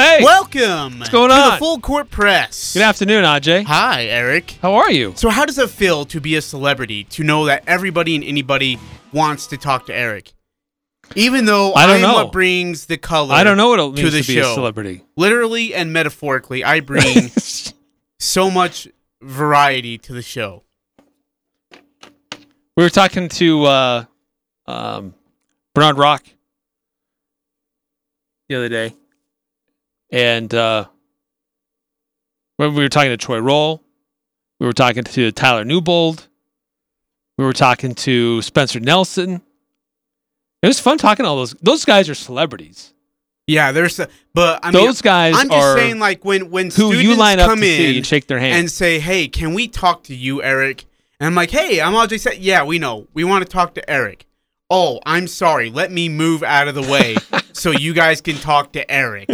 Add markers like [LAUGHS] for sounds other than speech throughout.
Hey, Welcome. What's going to on? The Full Court Press. good afternoon, Ajay. Hi, Eric. How are you? So, how does it feel to be a celebrity? To know that everybody and anybody wants to talk to Eric, even though I don't am know. what brings the color. I don't know what it to means the to be show. a celebrity. Literally and metaphorically, I bring [LAUGHS] so much variety to the show. We were talking to uh, um, Bernard Rock the other day, and uh, when we were talking to Troy Roll, we were talking to Tyler Newbold, we were talking to Spencer Nelson. It was fun talking to all those. Those guys are celebrities. Yeah, there's, a, but I mean, those guys I'm just are saying, like when when who students you line up come to in see and shake their hand. and say, "Hey, can we talk to you, Eric?" And I'm like, "Hey, I'm Audrey." Said, "Yeah, we know. We want to talk to Eric." Oh, I'm sorry. Let me move out of the way [LAUGHS] so you guys can talk to Eric.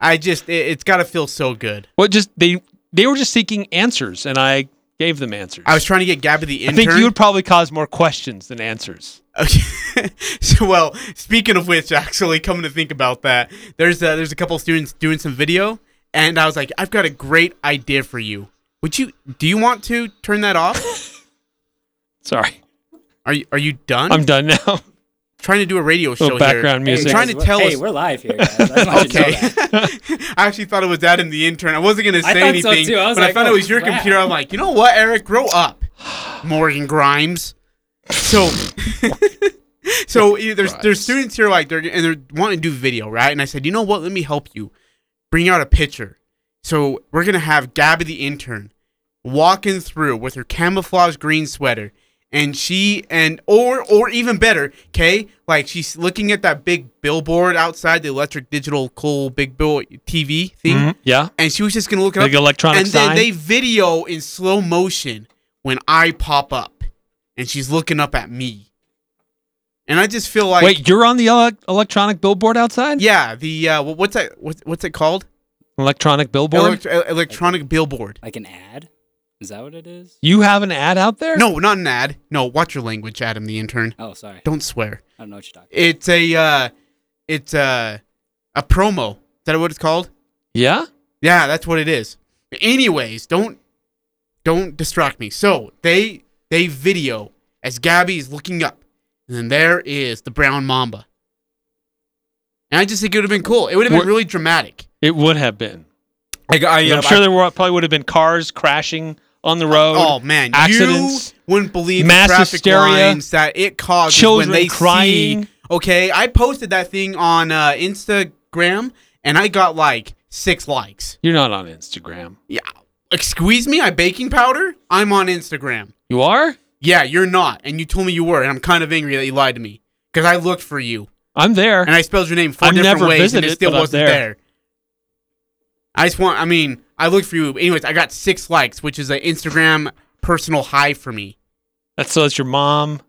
I just, it, it's got to feel so good. Well, just they they were just seeking answers, and I gave them answers. I was trying to get Gabby the I think you would probably cause more questions than answers. Okay. [LAUGHS] so, well, speaking of which, actually, coming to think about that, there's a, there's a couple students doing some video, and I was like, I've got a great idea for you. Would you? Do you want to turn that off? [LAUGHS] Sorry, Are you Are you done? I'm done now. [LAUGHS] trying to do a radio show Little background here. music. Trying to guys, tell hey, us. we're live here. Guys. I [LAUGHS] want you to know Okay. [LAUGHS] [LAUGHS] I actually thought it was that in the intern. I wasn't gonna I say thought so, anything, too. I was but I like, found oh, it was your crap. computer. I'm like, you know what, Eric, grow up, Morgan Grimes. So, so you- there's there's students here like they're and they're wanting to do video, right? And I said, you know what? Let me help you. Bring out a picture. So we're gonna have Gabby the intern walking through with her camouflage green sweater. And she and or or even better, okay, like she's looking at that big billboard outside the electric digital cool big bill TV thing, Mhm. Yeah, and she was just gonna look it like up, electronic and sign. then they video in slow motion when I pop up, and she's looking up at me, and I just feel like, Wait, you're on the ele- electronic billboard outside? yeah, the uh, what's that? What's what's it called? Electronic billboard. Elect- electronic billboard. Like an ad? Is that what it is? you have an ad out there? No, not an ad. No, watch your language, Adam the intern. Oh, sorry. Don't swear. I don't know what you're talking It's a uh, it's a a promo. Is that what it's called? Yeah. Yeah, that's what it is. Anyways, don't don't distract me. So they they video as Gabby is looking up, and then there is the brown mamba. And I just think it would have been cool. It would have been What- really dramatic. It would have been. I, I, I'm sure there were, probably would have been cars crashing on the road. Oh man, accidents, you wouldn't believe mass the traffic hysteria, lines that it causes children when they crying. see. Okay, I posted that thing on uh, Instagram, and I got like six likes. You're not on Instagram. Yeah, excuse me, I baking powder. I'm on Instagram. You are? Yeah, you're not, and you told me you were, and I'm kind of angry that you lied to me because I looked for you I'm there. and I spelled your name 4 I've different ways, and it still I'm wasn't there. there. I just want. I mean, I looked for you. Anyways, I got six likes, which is an Instagram personal high for me. That's so. It's your mom.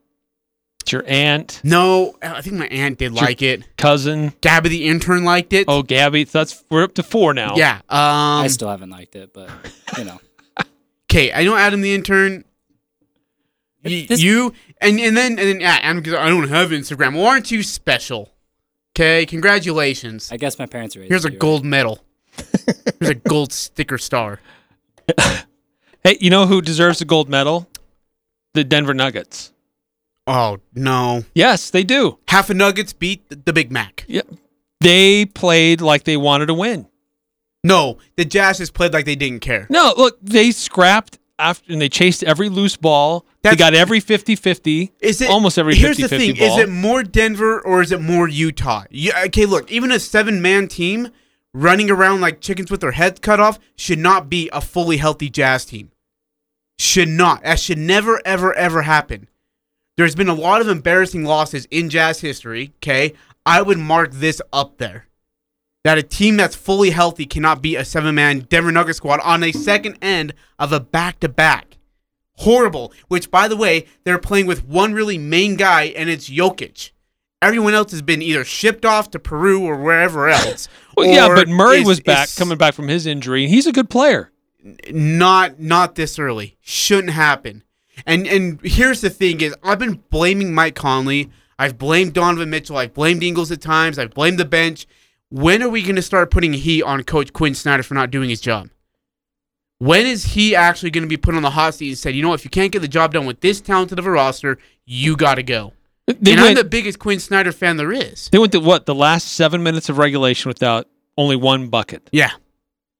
It's your aunt, No, I think my aunt did Your- like it. cousin. Gabby the intern liked it. Oh, Gabby. That's we're up to four now. yeah. I Um. still haven't liked it, but you know. Okay, I know Adam the intern. y- This- you and and then and then yeah, Adam because I don't have Instagram. Well, aren't you special? Okay, congratulations. I guess my parents raised Here's a me right. gold medal. Here's a gold sticker star. [LAUGHS] Hey, you know who deserves a gold medal? The Denver Nuggets. Oh no! Yes, they do. Half a Nuggets beat the, the Big Mac. Yeah. They played like they wanted to win. No, the Jazz just played like they didn't care. No, look, they scrapped after and they chased every loose ball. they got every 50-50. Is it almost every 50-50 Here's the thing: ball. is it more Denver or is it more Utah? Yeah, okay, look, even a seven-man team running around like chickens with their heads cut off should not be a fully healthy Jazz team. Should not. That should never, ever, ever happen. There's been a lot of embarrassing losses in Jazz history. Okay, I would mark this up there. That a team that's fully healthy cannot beat a seven-man Denver Nuggets squad on a second end of a back-to-back. horrible. Which, by the way, they're playing with one really main guy, and it's Jokic. Everyone else has been either shipped off to Peru or wherever [LAUGHS] else. Well, yeah, but Murray is- was back, is coming back from his injury, and he's a good player. Not not this early. Shouldn't happen. And and here's the thing: is I've been blaming Mike Conley. I've blamed Donovan Mitchell. I've blamed Ingles at times. I've blamed the bench. When are we going to start putting heat on Coach Quinn Snyder for not doing his job? When is he actually going to be put on the hot seat and said, you know, if you can't get the job done with this talented of a roster, you got to go. They and I'm the biggest Quinn Snyder fan there is. they went to what the last seven minutes of regulation without only one bucket. Yeah.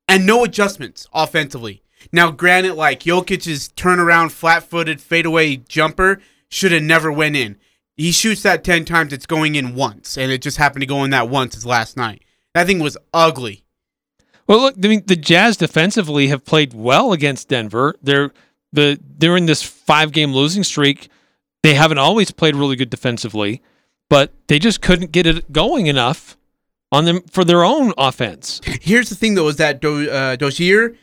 And no adjustments offensively. Now, granted, like Jokic's turnaround, flat-footed, fadeaway jumper should have never went in. He shoots that ten times, it's going in once, and it just happened to go in that once as last night. That thing was ugly. Well, look, I mean, the Jazz defensively have played well against Denver. They're the they're in this five game losing streak. They haven't always played really good defensively, but they just couldn't get it going enough on them for their own offense. Here's the thing, though, is that Do- uh, Dozier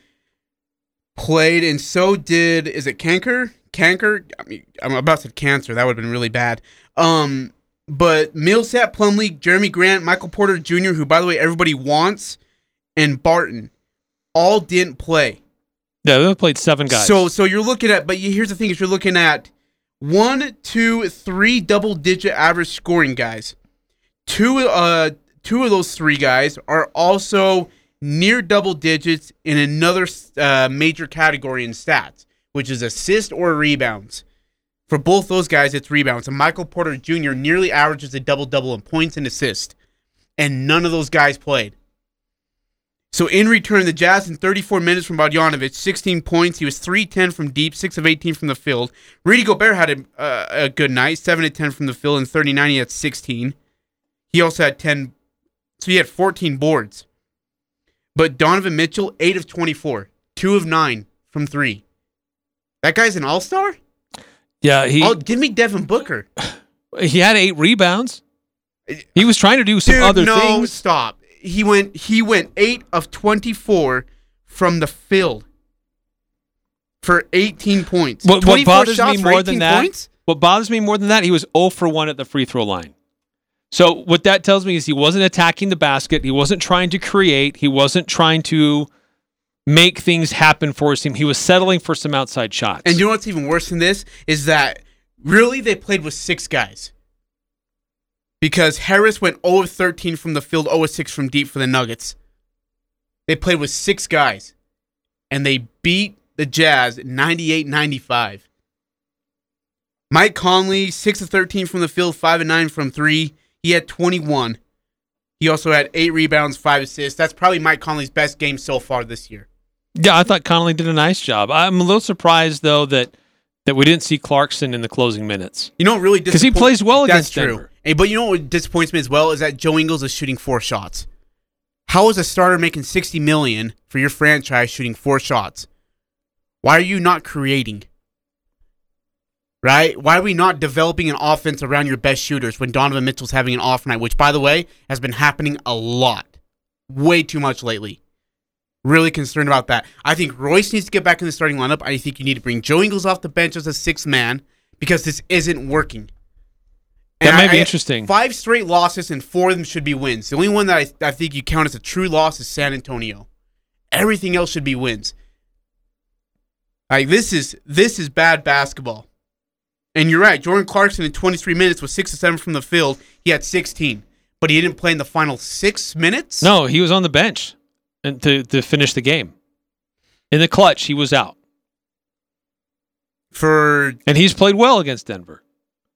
played, and so did is it Canker? Canker? I mean, I'm about to say cancer. That would have been really bad. Um, but Millsap, Plumlee, Jerami Grant, Michael Porter Jr., who by the way everybody wants, and Barton, all didn't play. Yeah, they played seven guys. So so you're looking at, but here's the thing: is you're looking at one, two, three double-digit average scoring guys. Two uh two of those three guys are also near double digits in another uh, major category in stats, which is assist or rebounds. For both those guys, it's rebounds. And Michael Porter Jr. nearly averages a double double in points and assists, and none of those guys played. So in return, the Jazz in 34 minutes from Bogdanovic, 16 points. He was 3-10 from deep, 6 of 18 from the field. Rudy Gobert had a, uh, a good night, 7 of 10 from the field, and 39 he had 16. He also had 10, so he had 14 boards. But Donovan Mitchell, 8 of 24, 2 of 9 from 3. That guy's an all-star? yeah, he oh, give me Devin Booker. [SIGHS] he had eight rebounds. He was trying to do some Dude, other no, things. stop. He went he went 8 of 24 from the field for 18 points. What, what bothers me more than that, points? what bothers me more than that, he was 0 for 1 at the free throw line. So what that tells me is he wasn't attacking the basket. He wasn't trying to create. He wasn't trying to make things happen for his team. He was settling for some outside shots. And you know what's even worse than this is that really they played with six guys. Because Harris went 0 of 13 from the field, 0 of 6 from deep for the Nuggets. They played with six guys. And they beat the Jazz 98 95. Mike Conley, 6 of 13 from the field, 5 of 9 from 3. He had 21. He also had 8 rebounds, 5 assists. That's probably Mike Conley's best game so far this year. yeah, I thought Conley did a nice job. I'm a little surprised though that that we didn't see Clarkson in the closing minutes. You know what really 'Cause he plays well That's against true. Hey, but you know what disappoints me as well is that Joe Ingles is shooting four shots. How is a starter making sixty million for your franchise shooting four shots? Why are you not creating? Right? Why are we not developing an offense around your best shooters when Donovan Mitchell's having an off night, which by the way has been happening a lot. Way too much lately. Really concerned about that. I think Royce needs to get back in the starting lineup. I think you need to bring Joe Ingles off the bench as a sixth man because this isn't working. That And might I- be interesting. Five straight losses and four of them should be wins. The only one that I, I think you count as a true loss is San Antonio. Everything else should be wins. Like this is this is bad basketball. And you're right. Jordan Clarkson in 23 minutes was six to seven from the field. He had 16, but he didn't play in the final six minutes. No, he was on the bench and to to finish the game. In the clutch, he was out. for And he's played well against Denver.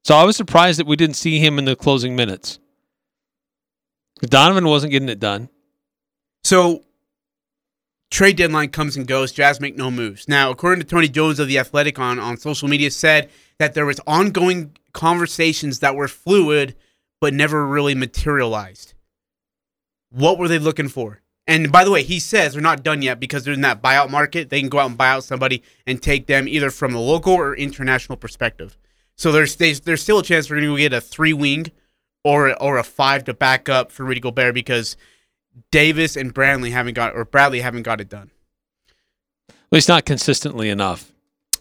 So I was surprised that we didn't see him in the closing minutes. Donovan wasn't getting it done. So trade deadline comes and goes. Jazz make no moves. Now, according to Tony Jones of the Athletic on, on social media, said that there was ongoing conversations that were fluid but never really materialized. What were they looking for? And by the way, he says they're not done yet because they're in that buyout market. They can go out and buy out somebody and take them either from a local or international perspective. So there's there's, there's still a chance we're going to get a three wing or or a five to back up for Rudy Gobert because Davis and Bradley haven't got or Bradley haven't got it done. At least not consistently enough.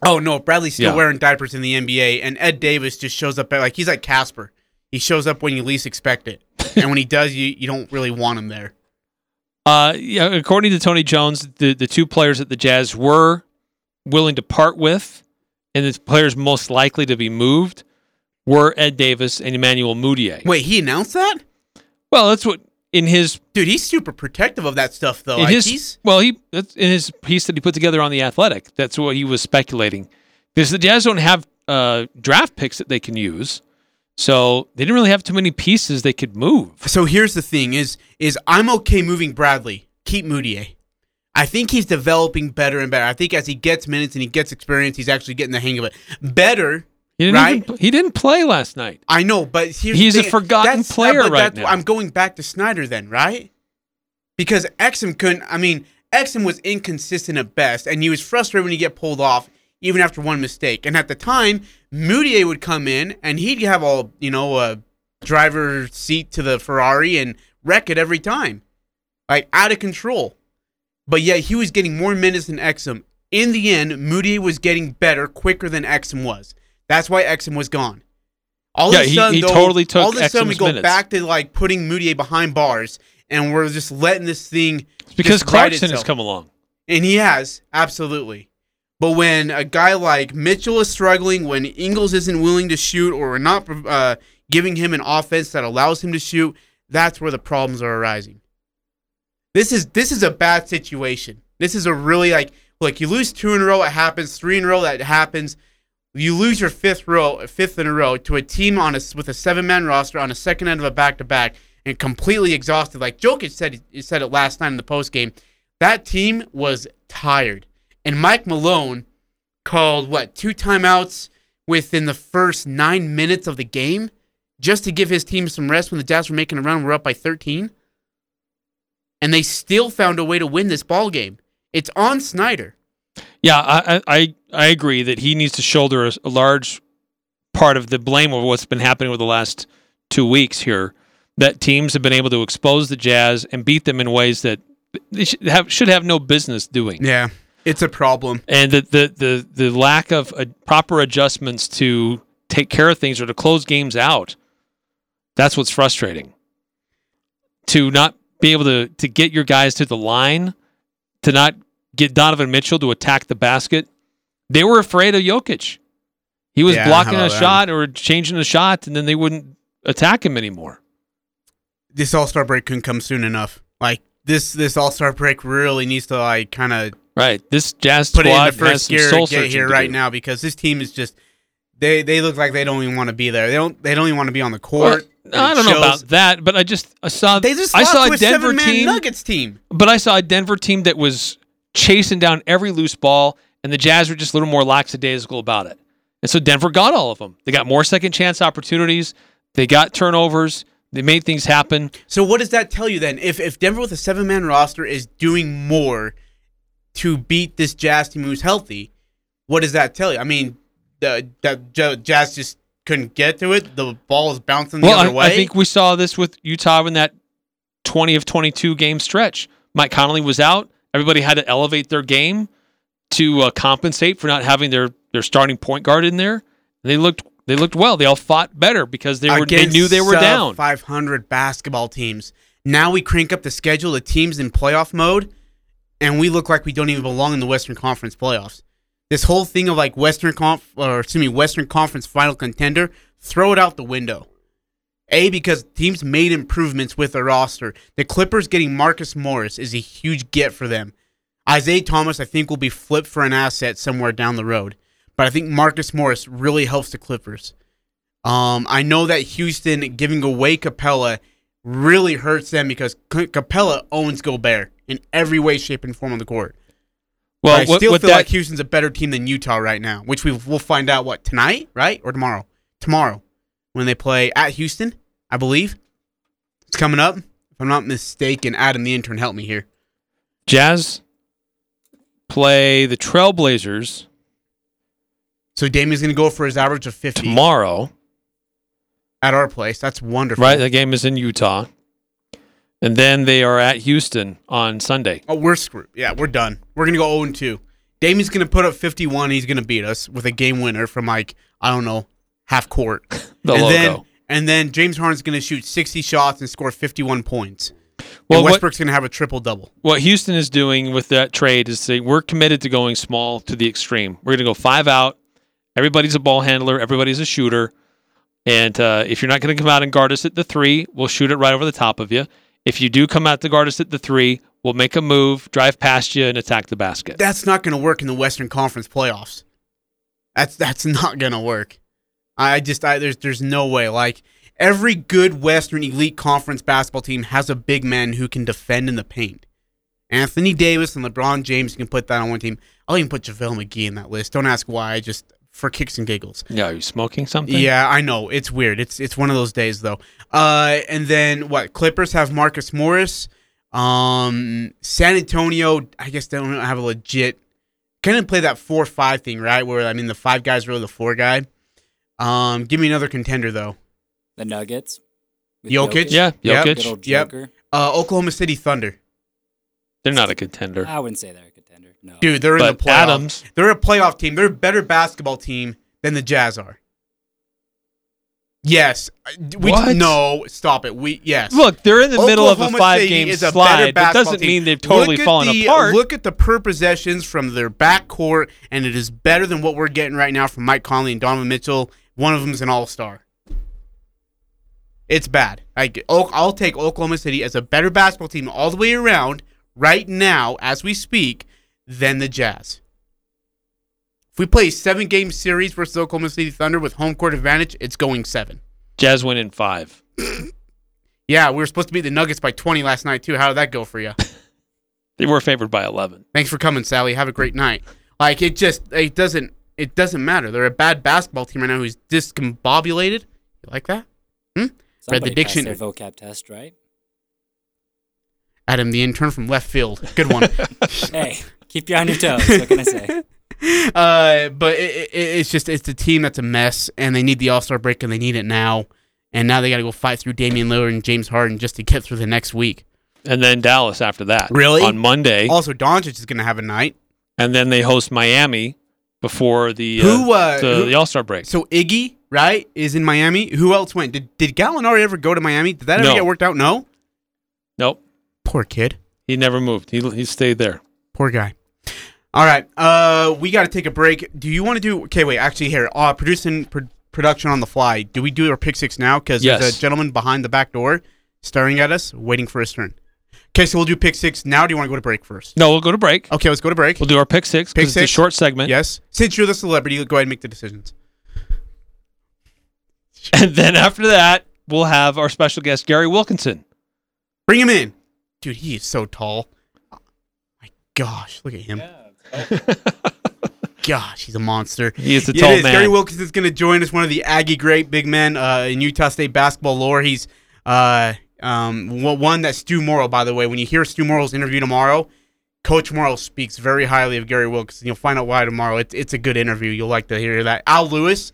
Oh no, Bradley's still Yeah. wearing diapers in the NBA, and Ed Davis just shows up at, like he's like Casper. He shows up when you least expect it, and when he [LAUGHS] does, you you don't really want him there. Uh, yeah, according to Tony Jones, the, the two players that the Jazz were willing to part with, and the players most likely to be moved, were Ed Davis and Emmanuel Mudiay. Wait, he announced that? Well, that's what in his Dude, he's super protective of that stuff though. in Like, his he's well, he that's in his piece that he put together on the Athletic. That's what he was speculating because the Jazz don't have uh, draft picks that they can use, so they didn't really have too many pieces they could move. so here's the thing: is is I'm okay moving Bradley. Keep Mudiay. I think he's developing better and better. I think as he gets minutes and he gets experience, he's actually getting the hang of it. Better. He didn't Right. even, he didn't play last night. I know, but here's He's a forgotten That's- player right now. I'm going back to Snyder then, right? Because Exum couldn't. I mean, Exum was inconsistent at best, and he was frustrated when he get pulled off, even after one mistake. And at the time, Mudiay would come in, and he'd have all you know a driver seat to the Ferrari and wreck it every time, like out of control. But yet he was getting more minutes than Exum. In the end, Mudiay was getting better quicker than Exum was. That's why Exum was gone. All Yeah, of a sudden, he though, totally took all of a sudden we go minutes. back to like putting Mudiay behind bars, and we're just letting this thing It's because Clarkson has come along. and he has absolutely. But when a guy like Mitchell is struggling, when Ingles isn't willing to shoot, or we're not uh, giving him an offense that allows him to shoot, that's where the problems are arising. This is this is a bad situation. This is a really like look. You lose two in a row, it happens. Three in a row, that happens. You lose your fifth row, fifth in a row to a team on a with a seven man roster on a second end of a back to back and completely exhausted. Like Jokic said, he said it last night in the post game. That team was tired, and Mike Malone called what two timeouts within the first nine minutes of the game just to give his team some rest when the Jazz were making a run. We're up by 13, and they still found a way to win this ball game. It's on Snyder. Yeah, I, I I agree that he needs to shoulder a, a large part of the blame of what's been happening over the last two weeks here. That teams have been able to expose the Jazz and beat them in ways that they should have should have no business doing. Yeah, it's a problem. and the the the, the lack of uh, proper adjustments to take care of things or to close games out that's what's frustrating to not be able to to get your guys to the line to not get Donovan Mitchell to attack the basket they were afraid of Jokic he was Yeah, blocking a that? shot or changing a shot and then they wouldn't attack him anymore This All Star break couldn't come soon enough. Like this, this All Star break really needs to like kind of right this Jazz put it squad in the first gear get here right do. now because this team is just they they look like they don't even want to be there. They don't they don't even want to be on the court. and I don't know about that, but I just I saw They just I saw a a Denver team, Nuggets team. but I saw a Denver team that was chasing down every loose ball, and the Jazz were just a little more lackadaisical about it. And so Denver got all of them. They got more second chance opportunities. They got turnovers. They made things happen. So what does that tell you then? If if Denver with a seven man roster is doing more to beat this Jazz team who's healthy, what does that tell you? I mean, the that Jazz just couldn't get to it. The ball is bouncing the well, other I, way. I think we saw this with Utah in that 20 of 22 game stretch. Mike Conley was out. Everybody had to elevate their game to uh, compensate for not having their, their starting point guard in there. They looked they looked well. They all fought better because they were they knew they were down. Five hundred basketball teams. Now we crank up the schedule of teams in playoff mode, and we look like we don't even belong in the Western Conference playoffs. This whole thing of like Western Conf or excuse me Western Conference final contender, throw it out the window. A because teams made improvements with their roster. The Clippers getting Marcus Morris is a huge get for them. Isaiah Thomas, I think, will be flipped for an asset somewhere down the road. But I think Marcus Morris really helps the Clippers. Um, I know that Houston giving away Capela really hurts them because C- Capela owns Gobert in every way, shape, and form on the court. Well, But I still feel that- like Houston's a better team than Utah right now, which we will find out what tonight, right, or tomorrow? Tomorrow, when they play at Houston, I believe it's coming up. If I'm not mistaken, Adam the intern, help me here. Jazz play the Trailblazers So Damian's going to go for his average of 50 tomorrow. at our place. That's wonderful. Right, the game is in Utah, and then they are at Houston on Sunday. Oh, we're screwed. Yeah, we're done. We're going to go 0 2. Damian's gonna put up 51. He's gonna beat us with a game winner from like I don't know half court. [LAUGHS] The and logo. then and then James Harden's gonna shoot 60 shots and score 51 points. Well, and Westbrook's gonna have a triple double. what Houston is doing with that trade is saying we're committed to going small to the extreme. We're going to go five out. Everybody's a ball handler. Everybody's a shooter. And uh, if you're not going to come out and guard us at the three, we'll shoot it right over the top of you. If you do come out to guard us at the three, we'll make a move, drive past you, and attack the basket. That's not gonna work in the Western Conference playoffs. That's that's [LAUGHS] not gonna work. I just I, there's there's no way. Like every good Western Elite Conference basketball team has a big man who can defend in the paint. Anthony Davis and LeBron James can put that on one team. I'll even put JaVale McGee in that list. Don't ask why. I just for kicks and giggles. Yeah, are you smoking something? Yeah, I know it's weird. It's it's one of those days though. Uh, and then what? Clippers have Marcus Morris. Um, San Antonio, I guess they don't have a legit. Kind of play that four five thing, right? Where I mean the five guys really the four guy. Um, give me another contender though. The Nuggets. with Jokic? Yeah, Yep. Jokic. Good old Yep. Uh, Oklahoma City Thunder. They're not a contender. I wouldn't say they're a contender. No. Dude, they're in But the playoffs. Adams, They're a playoff team. They're a better basketball team than the Jazz are. Yes. We What? no, stop it. We yes. look, they're in the middle of a five City game is a slide. That doesn't team. mean they've totally Look fallen the- apart. Look at the per possessions from their backcourt, and it is better than what we're getting right now from Mike Conley and Donovan Mitchell. One of them is an all star. It's bad. I, I'll take Oklahoma City as a better basketball team all the way around right now, as we speak, than the Jazz. If we play a seven game series versus Oklahoma City Thunder with home court advantage, it's going seven. Jazz win in five. [LAUGHS] Yeah, we were supposed to beat the Nuggets by 20 last night, too. How did that go for you? [LAUGHS] They were favored by 11. Thanks for coming, Sally. Have a great night. Like it just it doesn't it doesn't matter. They're a bad basketball team right now who's discombobulated. You like that? Hmm? Somebody the diction- passed their vocab test, right? Adam, the intern from left field. Good one. [LAUGHS] hey, keep you on your toes. What can I say? [LAUGHS] uh, but it, it, it's just it's a team that's a mess, and they need the All Star break, and they need it now. And now they got to go fight through Damian Lillard and James Harden just to get through the next week. And then Dallas after that. Really? On Monday. Also, Doncic is going to have a night. and then they host Miami before the Who, uh, the, the All Star break. So Iggy, right, is in Miami. Who else went? Did did Gallinari ever go to Miami? Did that ever No. get worked out? No. nope, Poor kid. he never moved. He he stayed there. Poor guy. All right, uh, we got to take a break. Do you want to do? Okay, wait. Actually, here, uh, producing pro- production on the fly. Do we do our pick six now? Because there's a gentleman behind the back door, staring at us, waiting for his turn. Okay, so we'll do pick six now. Do you want to go to break first? No, we'll go to break. Okay, let's go to break. We'll do our pick six Pick because it's a six? short segment. Yes, since you're the celebrity, go ahead and make the decisions. [LAUGHS] And then after that, we'll have our special guest Gary Wilkinson. Bring him in, dude. He is so tall. My gosh, look at him. [LAUGHS] Gosh, he's a monster. He is a Yeah, tall man. Gary Wilkins is going to join us, one of the Aggie great big men uh, in Utah State basketball lore. He's uh, um, one that Stu Morrill, by the way. When you hear Stu Morrill's interview tomorrow, Coach Morrill speaks very highly of Gary Wilkins. And you'll find out why tomorrow. It's, it's a good interview. You'll like to hear that. Al Lewis,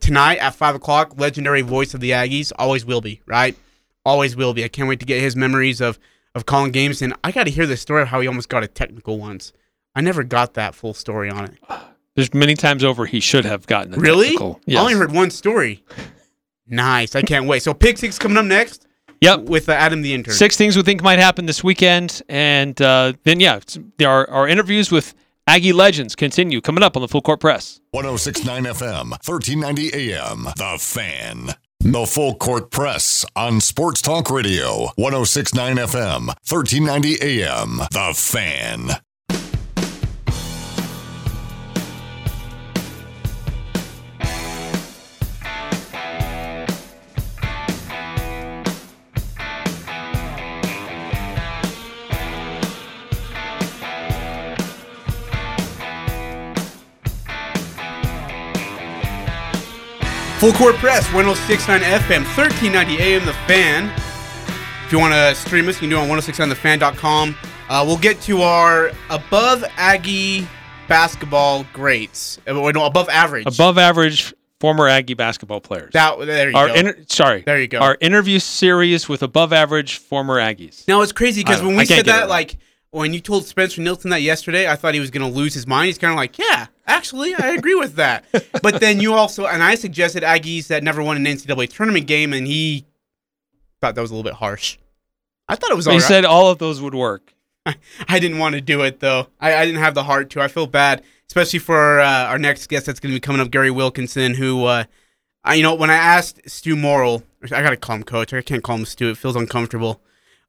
tonight at 5 o'clock, legendary voice of the Aggies. Always will be, right? Always will be. I can't wait to get his memories of, of calling games. And I got to hear the story of how he almost got a technical once. I never got that full story on it. There's many times over he should have gotten a Really? technical. I Yes. only heard one story. Nice. I can't wait. So Pick Six coming up next Yep. with uh, Adam the intern. Six things we think might happen this weekend, and uh, then yeah, it's- there are our interviews with Aggie legends continue coming up on the Full Court Press. 1069 FM, 1390 AM. The Fan. The Full Court Press on Sports Talk Radio. 1069 FM, 1390 AM. The Fan. Full Court Press, 1069 FM, 1390 AM, The Fan. If you want to stream us, you can do it on 1069thefan.com. Uh, we'll get to our above Aggie basketball greats. Uh, or no, above average. Above average former Aggie basketball players. That, there you our go. inter- sorry, There you go. Our interview series with above average former Aggies. Now it's crazy because when we said it that, like when you told Spencer Nelson that yesterday, I thought he was going to lose his mind. He's kind of like, yeah, actually, I agree with that. [LAUGHS] but then you also, and I suggested Aggies that never won an NCAA tournament game, and he thought that was a little bit harsh. I thought it was all He right. said all of those would work. [LAUGHS] I didn't want to do it though. I, I didn't have the heart to. I feel bad, especially for uh, our next guest that's going to be coming up, Gary Wilkinson. Who, uh, I, you know, when I asked Stu Morrill, I gotta call him Coach. I can't call him Stu. It feels uncomfortable.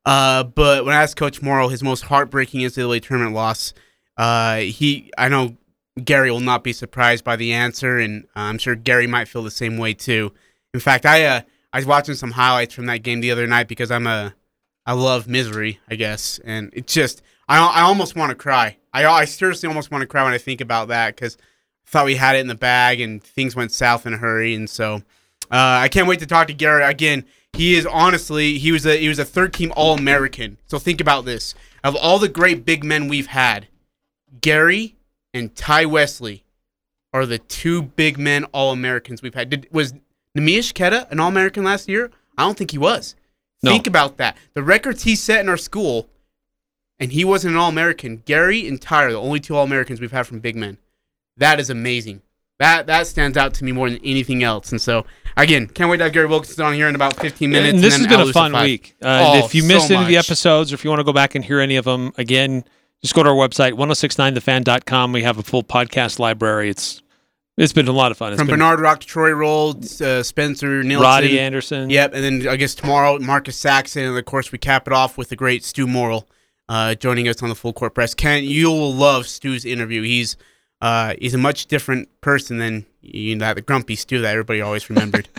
Uh, but when I asked Coach Morrill his most heartbreaking NCAA tournament loss, uh, he, I know Gary will not be surprised by the answer, and I'm sure Gary might feel the same way too. In fact, I, uh, I was watching some highlights from that game the other night because I'm a I love misery, I guess, and it's just I I almost want to cry. I I seriously almost want to cry when I think about that because I thought we had it in the bag and things went south in a hurry, and so uh, I can't wait to talk to Gary again. He is honestly he was a he was a third team All American. So think about this: of all the great big men we've had, Gary and Ty Wesley are the two big men All Americans we've had. Did was Neemias Queta an All American last year? I don't think he was. No. Think about that. The records he set in our school, and he wasn't an All American. Gary and Ty are the only two All Americans we've had from big men. That is amazing. That that stands out to me more than anything else. And so again, can't wait to have Gary Wilkinson on here in about 15 minutes. And this and has been a fun Five. week. Uh, Oh, if you so missed any of the episodes, or if you want to go back and hear any of them again, just go to our website 1069thefan.com. We have a full podcast library. It's it's been a lot of fun. It's From Bernard Rock to Troy Roll, uh, Spencer Nelson. Roddy Anderson. Yep, and then I guess tomorrow Marcus Saxon, and of course we cap it off with the great Stu Morrill uh, joining us on the Full Court Press. Kent, you will love Stu's interview. He's uh, he's a much different person than you know, the grumpy Stu that everybody always remembered. [LAUGHS]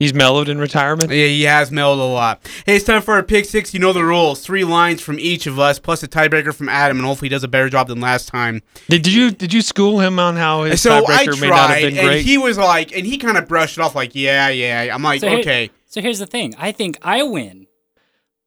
He's mellowed in retirement. yeah, he has mellowed a lot. Hey, it's time for our pick six. You know the rules: three lines from each of us, plus a tiebreaker from Adam, and hopefully he does a better job than last time. Did, did you did you school him on how his so I tiebreaker may not have tried, been and great? he was like, and he kind of brushed it off like, yeah, yeah. I'm like, So here- okay. So here's the thing. I think I win.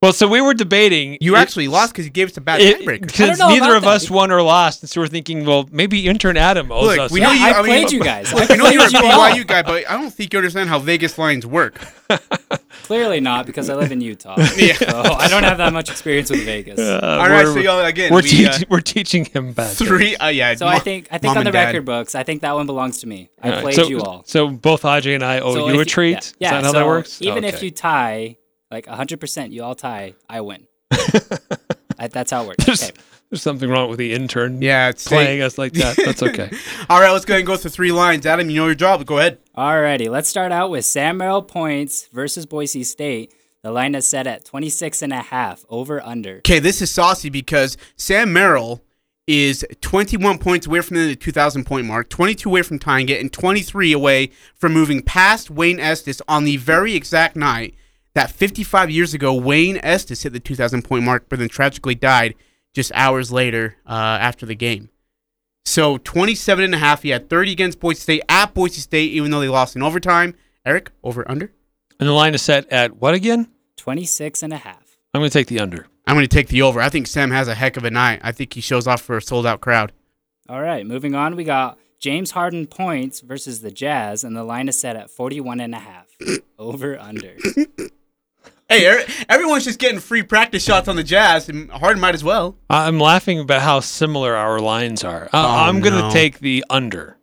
Well, so we were debating. You it- actually lost because you gave us a bad it- tiebreaker. because neither of that. us won or lost, and so we're thinking, well, maybe intern Adam owes Look, us. we Yeah, know you. I I, played you guys. Look, I I know you're a played. BYU guy, but I don't think you understand how Vegas lines work. [LAUGHS] Clearly not because I live in Utah. [LAUGHS] Yeah. So I don't have that much experience with Vegas. Uh, All right, we're- so y'all again. we're, we, uh, teaching, we're teaching him bad. three. Uh, yeah. So mo- I think I think on the record books, I think that one belongs to me. I played so, you all. So both Ajay and I owe So you a treat. Yeah, Is that how that works? Even if you tie, like 100%, you all tie, I win. [LAUGHS] I, that's how it works. there's, Okay. there's something wrong with the intern Yeah, it's playing us like that. That's okay. [LAUGHS] All right, let's go ahead and go through three lines. Adam, you know your job. Go ahead. Alrighty, let's start out with Sam Merrill points versus Boise State. The line is set at 26 and a half, over under. Okay, this is saucy because Sam Merrill is 21 points away from the 2,000 point mark, 22 away from tying it, and 23 away from moving past Wayne Estes on the very exact night that 55 years ago Wayne Estes hit the 2,000 point mark, but then tragically died just hours later uh, after the game. So 27 and a half. He had 30 against Boise State at Boise State, even though they lost in overtime. Eric, over under? And the line is set at what again? 26 and a half. I'm going to take the under. I'm going to take the over. I think Sam has a heck of a night. I think he shows off for a sold out crowd. All right, moving on, we got James Harden points versus the Jazz, and the line is set at 41 and a half, [LAUGHS] over under. [LAUGHS] Hey, er- everyone's just getting free practice shots on the Jazz, and Harden might as well. I'm laughing about how similar our lines are. Uh, Oh, I'm going to no. take the under.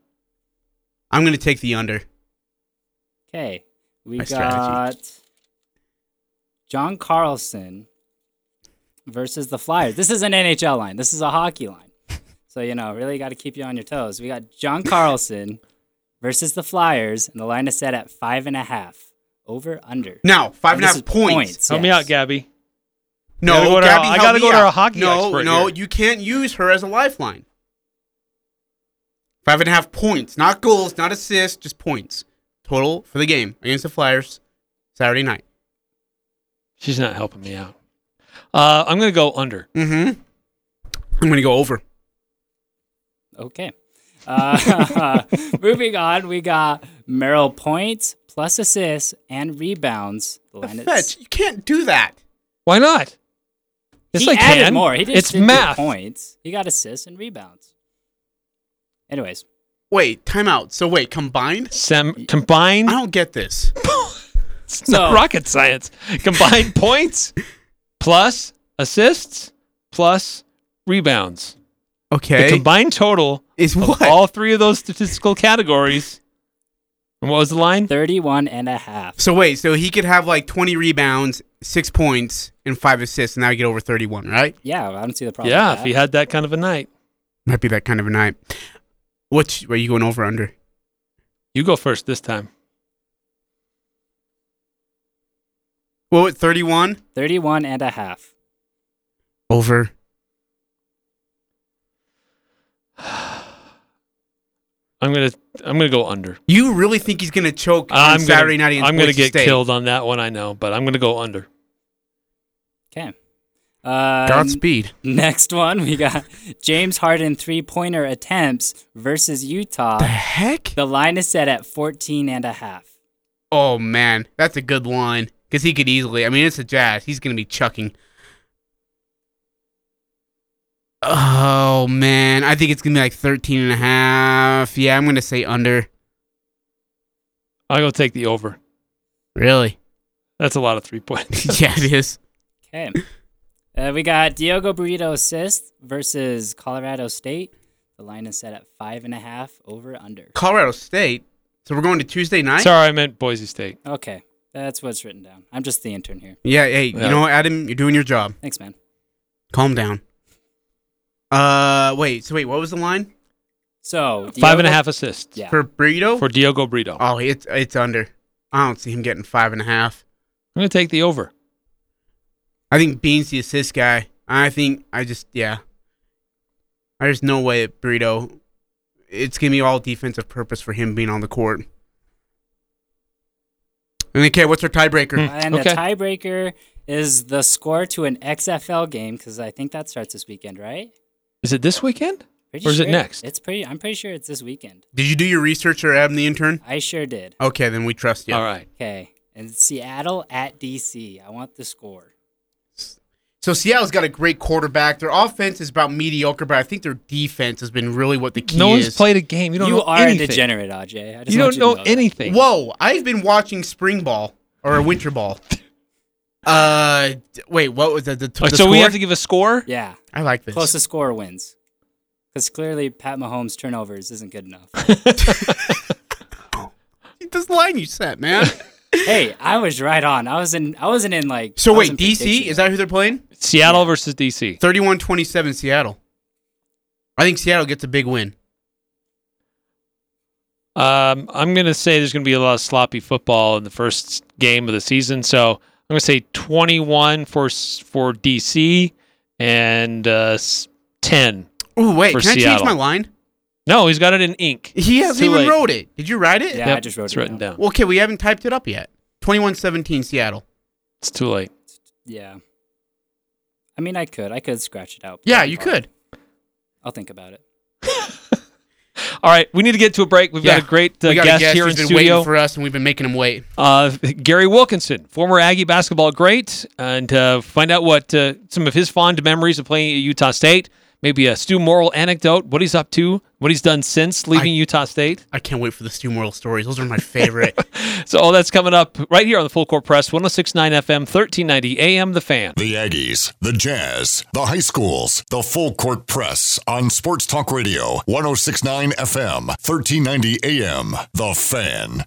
I'm going to take the under. Okay, we My got strategy. John Carlson versus the Flyers. This is an NHL line. This is a hockey line. [LAUGHS] So, you know, really got to keep you on your toes. We got John Carlson versus the Flyers, and the line is set at five and a half, over under. Now, five and a half is points. Help me out, Gabby. No, gotta go to- Gabby, I gotta me go to out. a hockey No, expert no, here. you can't use her as a lifeline. Five and a half points, not goals, not assists, just points total for the game against the Flyers Saturday night. She's not helping me out. Uh, I'm going to go under. Mm-hmm. I'm going to go over. Okay. Uh, [LAUGHS] moving on, we got Merrill points plus assists and rebounds. The line is- Fetch, you can't do that. Why not? Yes, he I added can. more. He just it's didn't do math. points. He got assists and rebounds. Anyways, Wait, timeout. So wait, combined? Sem- combined I don't get this. [LAUGHS] It's not rocket science. Combined [LAUGHS] points plus assists plus rebounds. Okay. The combined total Is of what? all three of those statistical categories. And what was the line? 31 and a half. so wait, so he could have like 20 rebounds, six points, and five assists, and now you get over 31, right? Yeah, I don't see the problem. Yeah, with if he had that kind of a night. Might be that kind of a night. Which, are you going over under? You go first this time. Well, at 31? 31 and a half. Over. I'm gonna I'm gonna go under. You really think he's going to choke on I'm Saturday gonna, night against I'm gonna Boise get State? killed on that one. I know, but I'm gonna go under. Okay. Uh, Godspeed. next one, we got James Harden three pointer attempts versus Utah. The heck? The line is set at 14 and a half. Oh, man. That's a good line. Because he could easily, I mean, it's a Jazz. He's going to be chucking. Oh, man. I think it's going to be like 13 and a half. Yeah, I'm going to say under. I'll go take the over. Really? That's a lot of three points. [LAUGHS] yeah, it is. Okay. Uh, we got Diogo Burrito assist versus Colorado State. The line is set at five and a half over under. Colorado State. So we're going to Tuesday night? Sorry, I meant Boise State. Okay, that's what's written down. I'm just the intern here. Yeah, hey, you Yeah. know what, Adam? You're doing your job. Thanks, man. Calm down. Uh, wait. So wait, what was the line So Five and a Diogo- half assists Yeah. for Burrito? for Diogo Brito. oh, it's it's under. I don't see him getting five and a half. I'm gonna take the over. I think Bean's the assist guy. I think I just yeah. There's no way that Burrito. It's gonna be all defensive purpose for him being on the court. And okay, what's our tiebreaker? And Okay. the tiebreaker is the score to an XFL game because I think that starts this weekend, right? Is it this weekend? Pretty Or is it next? It's pretty. I'm pretty sure it's this weekend. Did you do your research or Adam the intern? I sure did. Okay, then we trust you. All right. Okay, and Seattle at DC. I want the score. So Seattle's got a great quarterback. Their offense is about mediocre, but I think their defense has been really what the key no is. played a game. You don't know You are anything. a degenerate, Aj. I just You don't know to that. anything. Whoa, I've been watching spring ball or a winter ball. [LAUGHS] Uh, wait, what was the, the, Oh, the so we have to give a score. Yeah, I like this. closest score wins. Because clearly, Pat Mahomes' turnovers isn't good enough. [LAUGHS] [LAUGHS] This line you set, man. [LAUGHS] hey, I was right on. I was in. I wasn't in like. so wait, DC is that who they're playing? Seattle versus DC. 31-27 Seattle. I think Seattle gets a big win. Um, I'm gonna say there's gonna be a lot of sloppy football in the first game of the season. So I'm gonna say 21 for for DC and uh, 10. Oh wait, For can I change my line? No, he's got it in ink. He hasn't even late. wrote it. Did you write it? Yeah, I just wrote it's it written down. down. Well, okay, we haven't typed it up yet. 21-17 Seattle. It's too late. Yeah. I mean, I could. I could scratch it out. Yeah, I'll- you could. I'll think about it. All right, we need to get to a break. We've Yeah, got a great uh, guest guest here who's in been studio. waiting for us, and we've been making him wait. Uh, Gary Wilkinson, former Aggie basketball great, and uh, find out what uh, some of his fond memories of playing at Utah State. Maybe a Stu Morrill anecdote, what he's up to, what he's done since leaving Utah State. I can't wait for the Stu Morrill stories. Those are my favorite. [LAUGHS] So all that's coming up right here on the Full Court Press, 1069 FM, 1390 AM, The Fan. The Aggies, the Jazz, the high schools, the full court press on Sports Talk Radio, 1069 FM, 1390 AM. The Fan.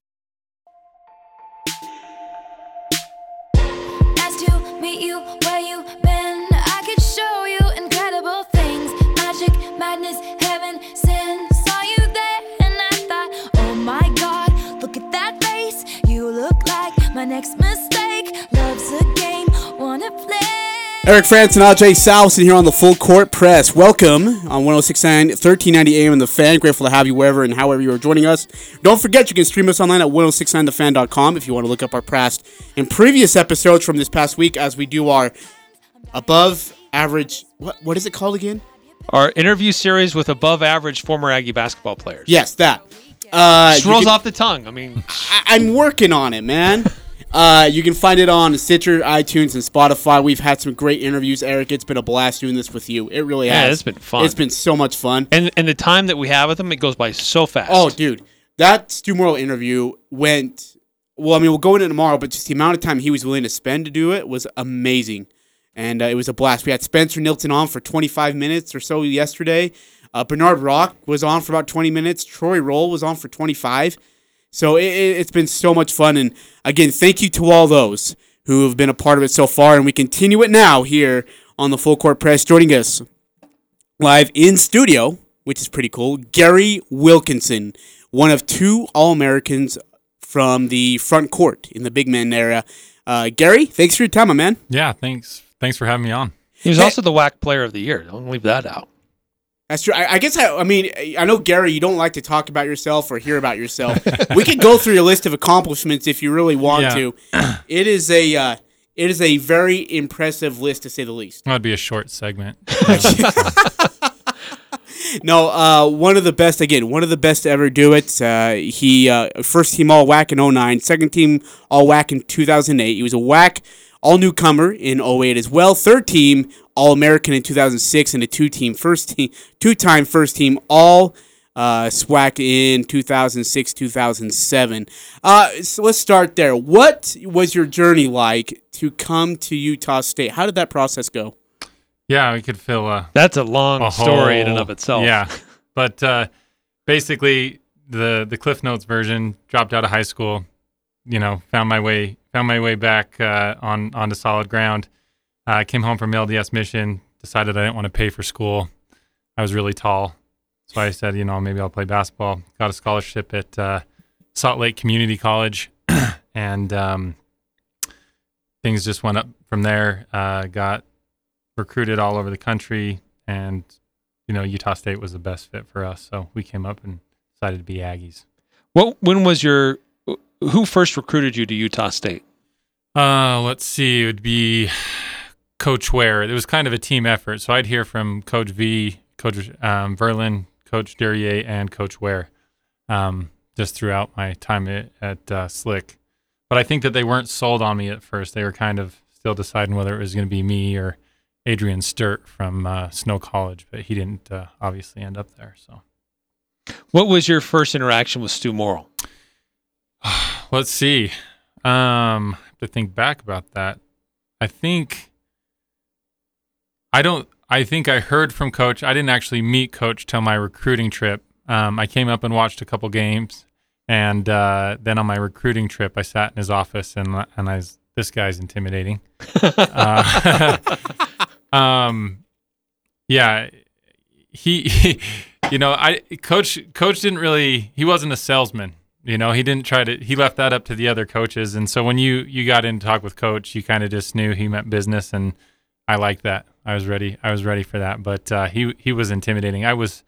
Next mistake. Love's a game, wanna play. Eric Frandsen and Ajay Salvesen here on the Full Court Press. Welcome on 1069 1390 AM and the fan. Grateful to have you wherever and however you are joining us. Don't forget you can stream us online at 1069thefan.com if you want to look up our past and previous episodes from this past week as we do our above average what what is it called again? Our interview series with above average former Aggie basketball players. Yes, that. Uh, Just rolls can- off the tongue. I mean, I- I'm working on it, man. [LAUGHS] Uh, you can find it on Stitcher, iTunes, and Spotify. We've had some great interviews, Eric. It's been a blast doing this with you. It really Yeah, has. it's been fun. It's been so much fun. and and the time that we have with them, it goes by so fast. Oh, dude, that Stu Morrill interview went. Well, I mean, we'll go into it tomorrow, but just the amount of time he was willing to spend to do it was amazing. and uh, it was a blast. We had Spencer Nelson on for 25 minutes or so yesterday. Uh, Bernard Rock was on for about 20 minutes. Troy Roll was on for 25. So it, it, it's been so much fun. And again, thank you to all those who have been a part of it so far. And we continue it now here on the Full Court Press. Joining us live in studio, which is pretty cool, Gary Wilkinson, one of two All Americans from the front court in the big man area. Uh, Gary, thanks for your time, my man. Yeah, thanks. Thanks for having me on. He was Hey- also the WAC Player of the Year. Don't leave that out. That's true. I, I guess I, I mean I know Gary, you don't like to talk about yourself or hear about yourself. [LAUGHS] we could go through your list of accomplishments if you really want Yeah. to. It is a uh, it is a very impressive list to say the least. That'd be a short segment. [LAUGHS] [LAUGHS] No, uh, one of the best again, one of the best to ever do it. Uh, he uh, first team All WAC in 09, second team All WAC in 2008. He was a WAC All Newcomer in 08 as well. Third team All American in 2006, and a two team first team, two time first team All uh, SWAC in 2006, 2007. Uh, so let's start there. What was your journey like to come to Utah State? How did that process go? yeah, we could fill a, That's a long a story in and of itself. Yeah, [LAUGHS] but uh, basically the the Cliff Notes version dropped out of high school. You know, found my way found my way back uh, on onto solid ground. I came home from LDS mission. Decided I didn't want to pay for school. I was really tall, so I said, you know, maybe I'll play basketball. Got a scholarship at uh, Salt Lake Community College, [CLEARS THROAT] and um, things just went up from there. Uh, got recruited all over the country, and you know, Utah State was the best fit for us. So we came up and decided to be Aggies. What? When was your? Who first recruited you to Utah State? Uh, let's see. It would be Coach Ware. It was kind of a team effort. So I'd hear from Coach V, Coach um, Verlin, Coach Duryea, and Coach Ware um, just throughout my time at, at uh, Slick. But I think that they weren't sold on me at first. They were kind of still deciding whether it was going to be me or Adrian Sturt from uh, Snow College, but he didn't uh, obviously end up there. So. What was your first interaction with Stu Morrill? [SIGHS] Let's see. Um, I have to think back about that. I think I don't. I think I heard from Coach. I didn't actually meet Coach till my recruiting trip. Um, I came up and watched a couple games, and uh, then on my recruiting trip, I sat in his office and and I was this guy's intimidating. uh, [LAUGHS] um, yeah, he, he, you know, I coach coach didn't really. He wasn't a salesman. You know, he didn't try to. He left that up to the other coaches. And so when you you got in to talk with coach, you kind of just knew he meant business, and I like that. I was ready. I was ready for that. But uh, he he was intimidating. I was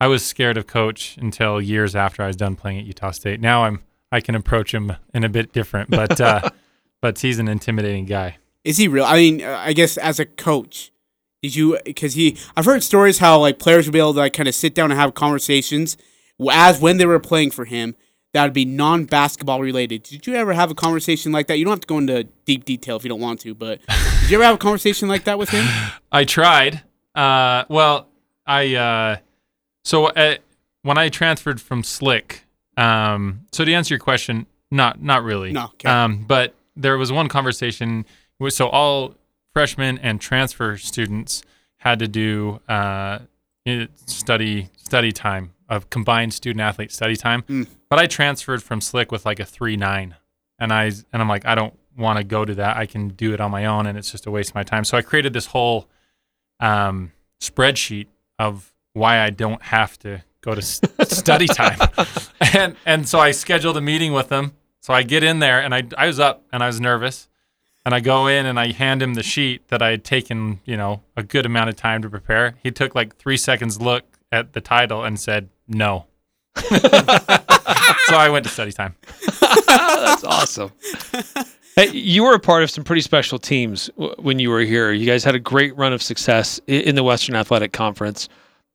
I was scared of coach until years after I was done playing at Utah State. Now I'm I can approach him in a bit different, but uh, [LAUGHS] but he's an intimidating guy. Is he real? I mean, I guess as a coach, did you? Because he, I've heard stories how like players would be able to like kind of sit down and have conversations as when they were playing for him. That would be non-basketball related. Did you ever have a conversation like that? You don't have to go into deep detail if you don't want to, but [LAUGHS] did you ever have a conversation like that with him? I tried. Uh, well, I uh, so uh when I transferred from Slick. Um, so to answer your question, not not really. No, okay. Um, but there was one conversation. So all freshmen and transfer students had to do uh, study study time of combined student athlete study time. Mm. But I transferred from Slick with like a three nine, and I and I'm like I don't want to go to that. I can do it on my own, and it's just a waste of my time. So I created this whole um, spreadsheet of why I don't have to go to [LAUGHS] study time, and and so I scheduled a meeting with them. So I get in there, and I I was up and I was nervous, and I go in and I hand him the sheet that I had taken you know a good amount of time to prepare. He took like three seconds look at the title and said no. [LAUGHS] so I went to study time. [LAUGHS] That's awesome. Hey, you were a part of some pretty special teams w- when you were here. You guys had a great run of success i- in the Western Athletic Conference.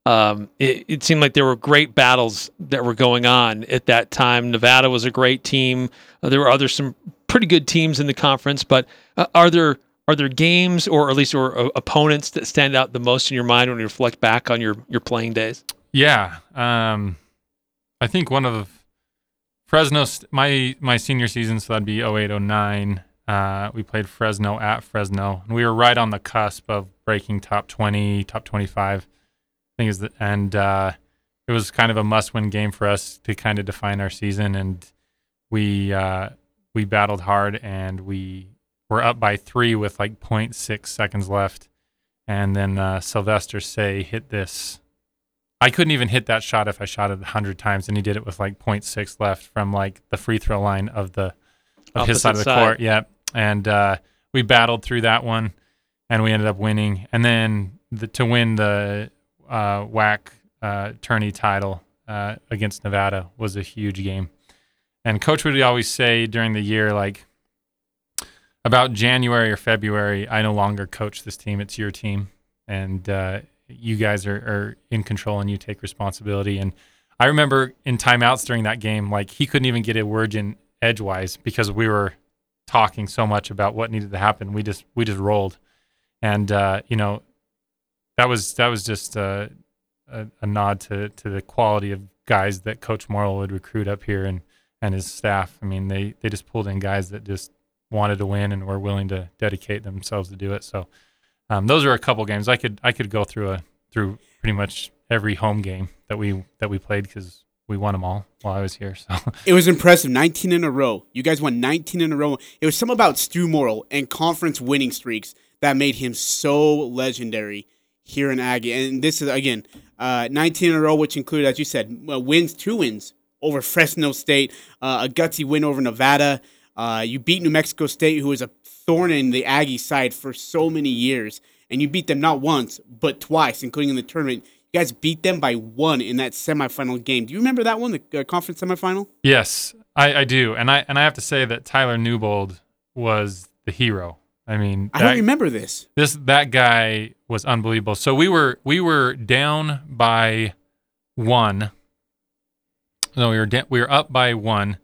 Um, it, it seemed like there were great battles that were going on at that time. Nevada was a great team. Uh, there were other some pretty good teams in the conference, but uh, are there are there games or at least or uh, opponents that stand out the most in your mind when you reflect back on your your playing days? Yeah, um, I think one of Fresno, my my senior season, so that'd be 08, 09. Uh, we played Fresno at Fresno, and we were right on the cusp of breaking top 20, top 25. I think is the, and uh, it was kind of a must-win game for us to kind of define our season, and we uh, we battled hard, and we were up by three with like 0.6 seconds left, and then uh, Sylvester Seay hit this. I couldn't even hit that shot if I shot it 100 times, and he did it with like 0.6 left from like the free throw line of the of his side of the side. court. Yeah, and uh, we battled through that one, and we ended up winning. And then the, to win the uh, WAC uh, tourney title uh, against Nevada was a huge game. And Coach would always say during the year, like about January or February, I no longer coach this team; it's your team, and uh, you guys are, are in control, and you take responsibility. And I remember in timeouts during that game, like he couldn't even get a word in edgewise because we were talking so much about what needed to happen. We just we just rolled, and uh, you know that was that was just uh, a, a nod to to the quality of guys that Coach Morrill would recruit up here and and his staff. I mean, they they just pulled in guys that just wanted to win and were willing to dedicate themselves to do it. So um, those are a couple games I could I could go through a through pretty much every home game that we that we played because we won them all while I was here. So [LAUGHS] It was impressive. 19 in a row. You guys won 19 in a row. It was something about Stu Morrill and conference winning streaks that made him so legendary here in Aggie. And this is, again, uh, 19 in a row, which included, as you said, uh, wins, two wins over Fresno State, uh, a gutsy win over Nevada. Uh, you beat New Mexico State, who was a thorn in the Aggie side for so many years. And you beat them not once, but twice, including in the tournament. You guys beat them by one in that semifinal game. Do you remember that one, the uh, conference semifinal? Yes, I, I do, and I and I have to say that Tyler Newbold was the hero. I mean, I that, don't remember this. this that guy was unbelievable. So we were we were down by one. No, we were da- we were up by one.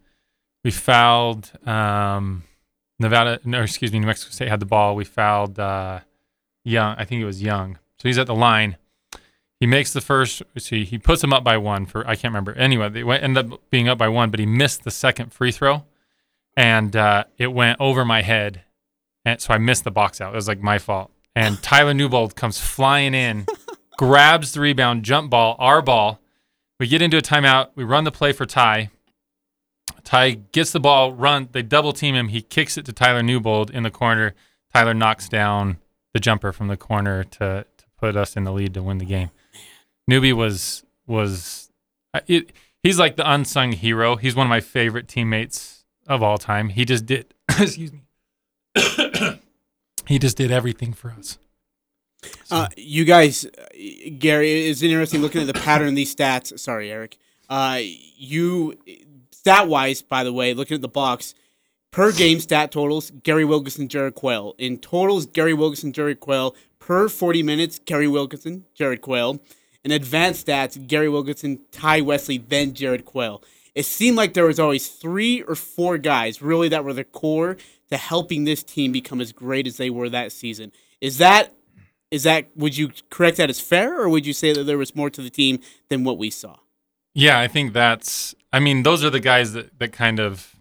We fouled um, Nevada. No, excuse me, New Mexico State had the ball. We fouled uh, Young. I think it was Young. So he's at the line. He makes the first. See, he puts him up by one for I can't remember. Anyway, they went, ended up being up by one, but he missed the second free throw, and uh, it went over my head, and so I missed the box out. It was like my fault. And [LAUGHS] Tyler Newbold comes flying in, grabs the rebound, jump ball, our ball. We get into a timeout. We run the play for Tai. Tai gets the ball, run. They double team him. He kicks it to Tyler Newbold in the corner. Tyler knocks down the jumper from the corner to to put us in the lead to win the game. Newbie was was uh, it, he's like the unsung hero. He's one of my favorite teammates of all time. He just did [COUGHS] excuse me. [COUGHS] he just did everything for us. Uh, you guys, Gary, it's interesting looking at the pattern these stats. Sorry, Eric. Uh, you, stat wise, by the way, looking at the box, per game stat totals, Gary Wilkinson, Jared Quayle. In totals, Gary Wilkinson, Jared Quayle. Per 40 minutes, Gary Wilkinson, Jared Quayle. In advanced stats, Gary Wilkinson, Tai Wesley, then Jared Quayle. It seemed like there was always three or four guys really that were the core to helping this team become as great as they were that season. Is that is that would you correct that as fair or would you say that there was more to the team than what we saw? Yeah, I think that's. I mean, those are the guys that that kind of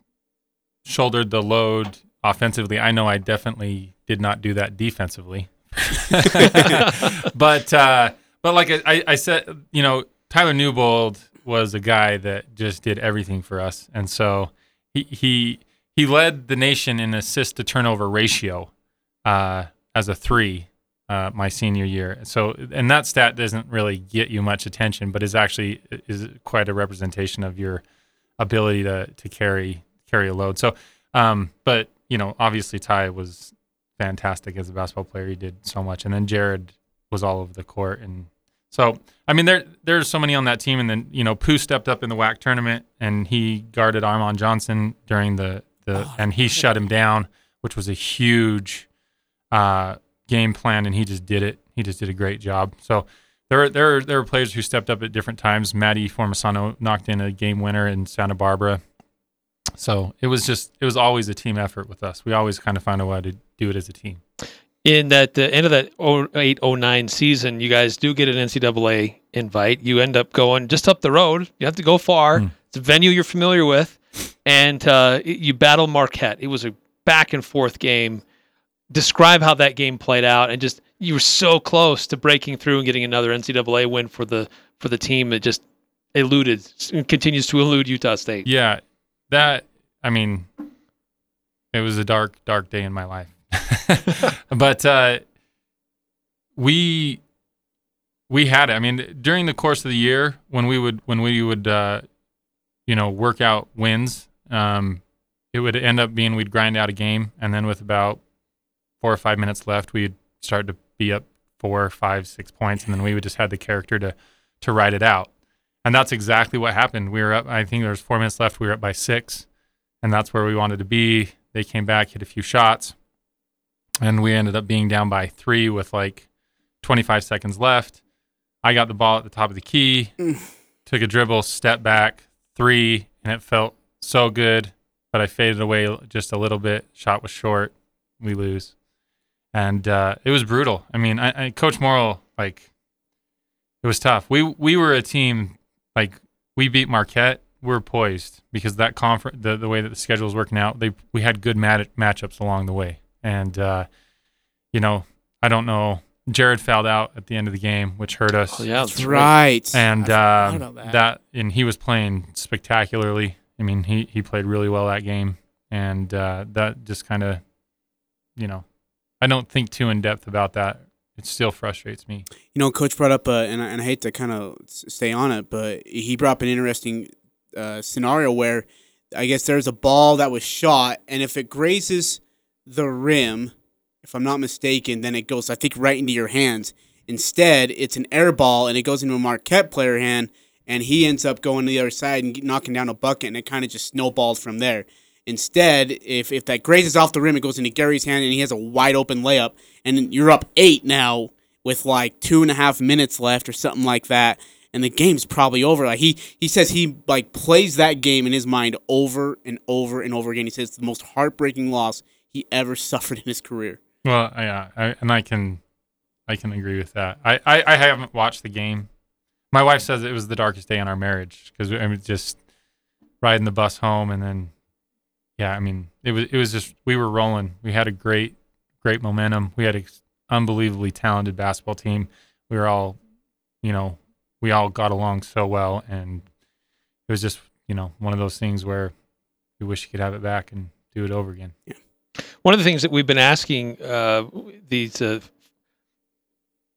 shouldered the load offensively. I know I definitely did not do that defensively, [LAUGHS] but uh, but like I, I said, you know, Tyler Newbold was a guy that just did everything for us, and so he he he led the nation in assist to turnover ratio uh, as a three uh, my senior year. So, and that stat doesn't really get you much attention, but is actually is quite a representation of your ability to to carry carry a load. So, um, but you know, obviously Tai was fantastic as a basketball player. He did so much, and then Jared was all over the court, and so I mean, there there's so many on that team, and then you know, Pooh stepped up in the WAC tournament, and he guarded Armon Johnson during the the, and he shut him down, which was a huge. Uh, game plan, and he just did it. He just did a great job. So there are, there are, there are players who stepped up at different times. Matty Formasano knocked in a game winner in Santa Barbara. So it was just it was always a team effort with us. We always kind of found a way to do it as a team. In that the end of that 08 09 season, you guys do get an NCAA invite. You end up going just up the road. You have to go far. Hmm. It's a venue you're familiar with, and uh, you battle Marquette. It was a back and forth game. Describe how that game played out, and just you were so close to breaking through and getting another NCAA win for the for the team that just eluded continues to elude Utah State. Yeah, that I mean, it was a dark, dark day in my life. [LAUGHS] but uh, we we had it. I mean, during the course of the year, when we would when we would uh, you know work out wins, um, it would end up being we'd grind out a game, and then with about four or five minutes left, we'd start to be up four, five, six points, and then we would just had the character to to ride it out. And that's exactly what happened. We were up. I think there was four minutes left. We were up by six, and that's where we wanted to be. They came back, hit a few shots, and we ended up being down by three with like 25 seconds left. I got the ball at the top of the key, mm. took a dribble, step back, three, and it felt so good. But I faded away just a little bit. Shot was short. We lose, and uh, it was brutal. I mean, I, I, Coach Morrill, like, it was tough. We we were a team like we beat Marquette. We are poised because that conference, the the way that the schedule was working out, they we had good mat- matchups along the way, and uh, you know, I don't know. Jared fouled out at the end of the game, which hurt us. Oh, yeah, That's right. And I forgot about that. that. and he was playing spectacularly. I mean, he he played really well that game, and uh, that just kind of, you know, I don't think too in depth about that. It still frustrates me. You know, Coach brought up, uh, and, I, and I hate to kind of stay on it, but he brought up an interesting uh, scenario where I guess there's a ball that was shot, and if it grazes the rim, if I'm not mistaken, then it goes, I think, right into your hands. Instead, it's an air ball, and it goes into a Marquette player hand, and he ends up going to the other side and knocking down a bucket, and it kind of just snowballs from there. Instead, if, if that grazes off the rim, it goes into Gary's hand, and he has a wide open layup, and you're up eight now with like two and a half minutes left or something like that, and the game's probably over. Like he he says he like plays that game in his mind over and over and over again. He says it's the most heartbreaking loss he ever [LAUGHS] suffered in his career. Well, yeah, I, and I can, I can agree with that. I, I, I haven't watched the game. My wife says it was the darkest day in our marriage because I mean, just riding the bus home, and then, yeah, I mean, it was it was just we were rolling. We had a great, great momentum. We had an unbelievably talented basketball team. We were all, you know, we all got along so well, and it was just you know one of those things where we wish you could have it back and do it over again. Yeah. One of the things that we've been asking uh, these uh,